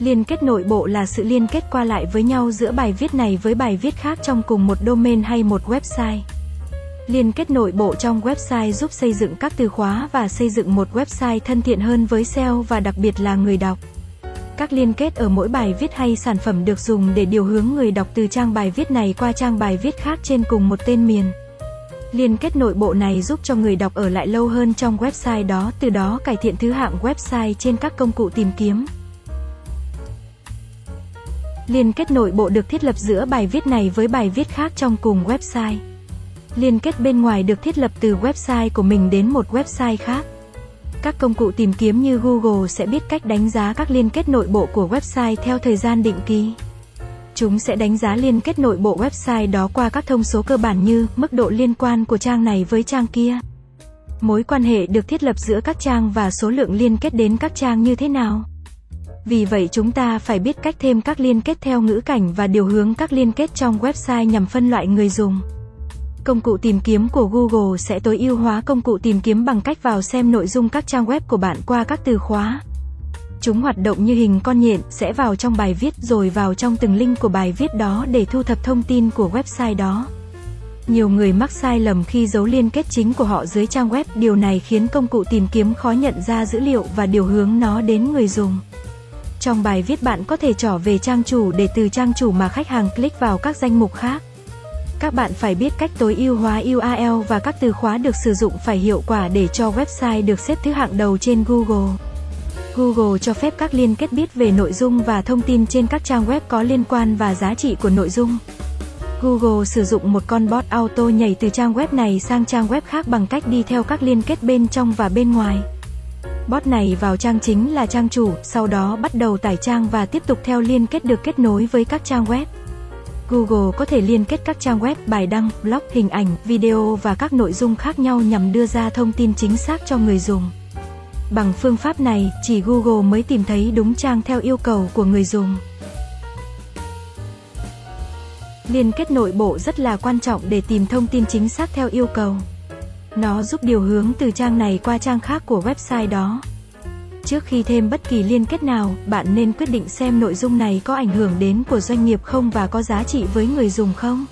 Liên kết nội bộ là sự liên kết qua lại với nhau giữa bài viết này với bài viết khác trong cùng một domain hay một website. Liên kết nội bộ trong website giúp xây dựng các từ khóa và xây dựng một website thân thiện hơn với SEO và đặc biệt là người đọc. Các liên kết ở mỗi bài viết hay sản phẩm được dùng để điều hướng người đọc từ trang bài viết này qua trang bài viết khác trên cùng một tên miền. Liên kết nội bộ này giúp cho người đọc ở lại lâu hơn trong website đó, từ đó cải thiện thứ hạng website trên các công cụ tìm kiếm. Liên kết nội bộ được thiết lập giữa bài viết này với bài viết khác trong cùng website. Liên kết bên ngoài được thiết lập từ website của mình đến một website khác. Các công cụ tìm kiếm như Google sẽ biết cách đánh giá các liên kết nội bộ của website theo thời gian định kỳ. Chúng sẽ đánh giá liên kết nội bộ website đó qua các thông số cơ bản như mức độ liên quan của trang này với trang kia. Mối quan hệ được thiết lập giữa các trang và số lượng liên kết đến các trang như thế nào. Vì vậy chúng ta phải biết cách thêm các liên kết theo ngữ cảnh và điều hướng các liên kết trong website nhằm phân loại người dùng. Công cụ tìm kiếm của Google sẽ tối ưu hóa công cụ tìm kiếm bằng cách vào xem nội dung các trang web của bạn qua các từ khóa. Chúng hoạt động như hình con nhện, sẽ vào trong bài viết rồi vào trong từng link của bài viết đó để thu thập thông tin của website đó. Nhiều người mắc sai lầm khi giấu liên kết chính của họ dưới trang web, điều này khiến công cụ tìm kiếm khó nhận ra dữ liệu và điều hướng nó đến người dùng. Trong bài viết bạn có thể trở về trang chủ để từ trang chủ mà khách hàng click vào các danh mục khác. Các bạn phải biết cách tối ưu hóa URL và các từ khóa được sử dụng phải hiệu quả để cho website được xếp thứ hạng đầu trên Google. Google cho phép các liên kết biết về nội dung và thông tin trên các trang web có liên quan và giá trị của nội dung. Google sử dụng một con bot auto nhảy từ trang web này sang trang web khác bằng cách đi theo các liên kết bên trong và bên ngoài. Bot này vào trang chính là trang chủ, sau đó bắt đầu tải trang và tiếp tục theo liên kết được kết nối với các trang web. Google có thể liên kết các trang web, bài đăng, blog, hình ảnh, video và các nội dung khác nhau nhằm đưa ra thông tin chính xác cho người dùng. Bằng phương pháp này, chỉ Google mới tìm thấy đúng trang theo yêu cầu của người dùng. Liên kết nội bộ rất là quan trọng để tìm thông tin chính xác theo yêu cầu. Nó giúp điều hướng từ trang này qua trang khác của website đó. Trước khi thêm bất kỳ liên kết nào, bạn nên quyết định xem nội dung này có ảnh hưởng đến của doanh nghiệp không và có giá trị với người dùng không.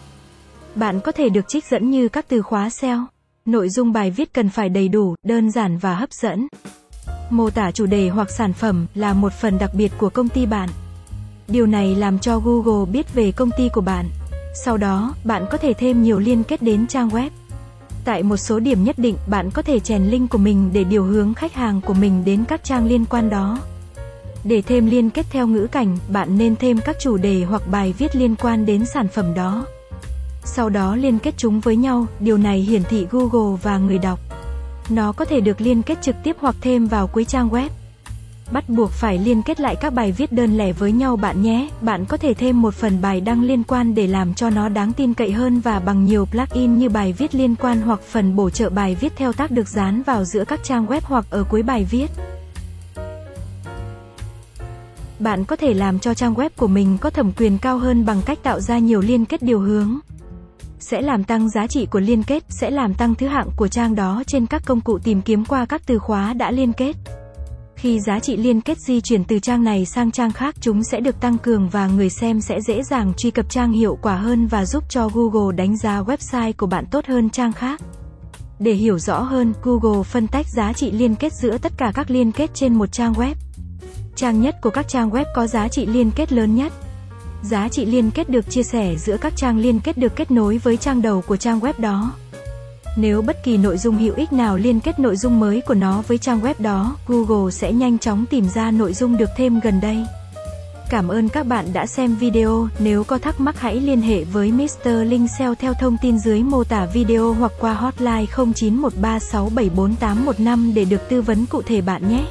Bạn có thể được trích dẫn như các từ khóa SEO. Nội dung bài viết cần phải đầy đủ, đơn giản và hấp dẫn. Mô tả chủ đề hoặc sản phẩm là một phần đặc biệt của công ty bạn. Điều này làm cho Google biết về công ty của bạn. Sau đó, bạn có thể thêm nhiều liên kết đến trang web. Tại một số điểm nhất định, bạn có thể chèn link của mình để điều hướng khách hàng của mình đến các trang liên quan đó. Để thêm liên kết theo ngữ cảnh, bạn nên thêm các chủ đề hoặc bài viết liên quan đến sản phẩm đó. Sau đó liên kết chúng với nhau, điều này hiển thị Google và người đọc. Nó có thể được liên kết trực tiếp hoặc thêm vào cuối trang web. Bắt buộc phải liên kết lại các bài viết đơn lẻ với nhau bạn nhé. Bạn có thể thêm một phần bài đăng liên quan để làm cho nó đáng tin cậy hơn và bằng nhiều plugin như bài viết liên quan hoặc phần bổ trợ bài viết theo tác được dán vào giữa các trang web hoặc ở cuối bài viết. Bạn có thể làm cho trang web của mình có thẩm quyền cao hơn bằng cách tạo ra nhiều liên kết điều hướng sẽ làm tăng giá trị của liên kết, sẽ làm tăng thứ hạng của trang đó trên các công cụ tìm kiếm qua các từ khóa đã liên kết. Khi giá trị liên kết di chuyển từ trang này sang trang khác chúng sẽ được tăng cường và người xem sẽ dễ dàng truy cập trang hiệu quả hơn và giúp cho Google đánh giá website của bạn tốt hơn trang khác. Để hiểu rõ hơn, Google phân tách giá trị liên kết giữa tất cả các liên kết trên một trang web. Trang nhất của các trang web có giá trị liên kết lớn nhất. Giá trị liên kết được chia sẻ giữa các trang liên kết được kết nối với trang đầu của trang web đó. Nếu bất kỳ nội dung hữu ích nào liên kết nội dung mới của nó với trang web đó, Google sẽ nhanh chóng tìm ra nội dung được thêm gần đây. Cảm ơn các bạn đã xem video, nếu có thắc mắc hãy liên hệ với Mr. Linh SEO theo thông tin dưới mô tả video hoặc qua hotline 0913674815 để được tư vấn cụ thể bạn nhé.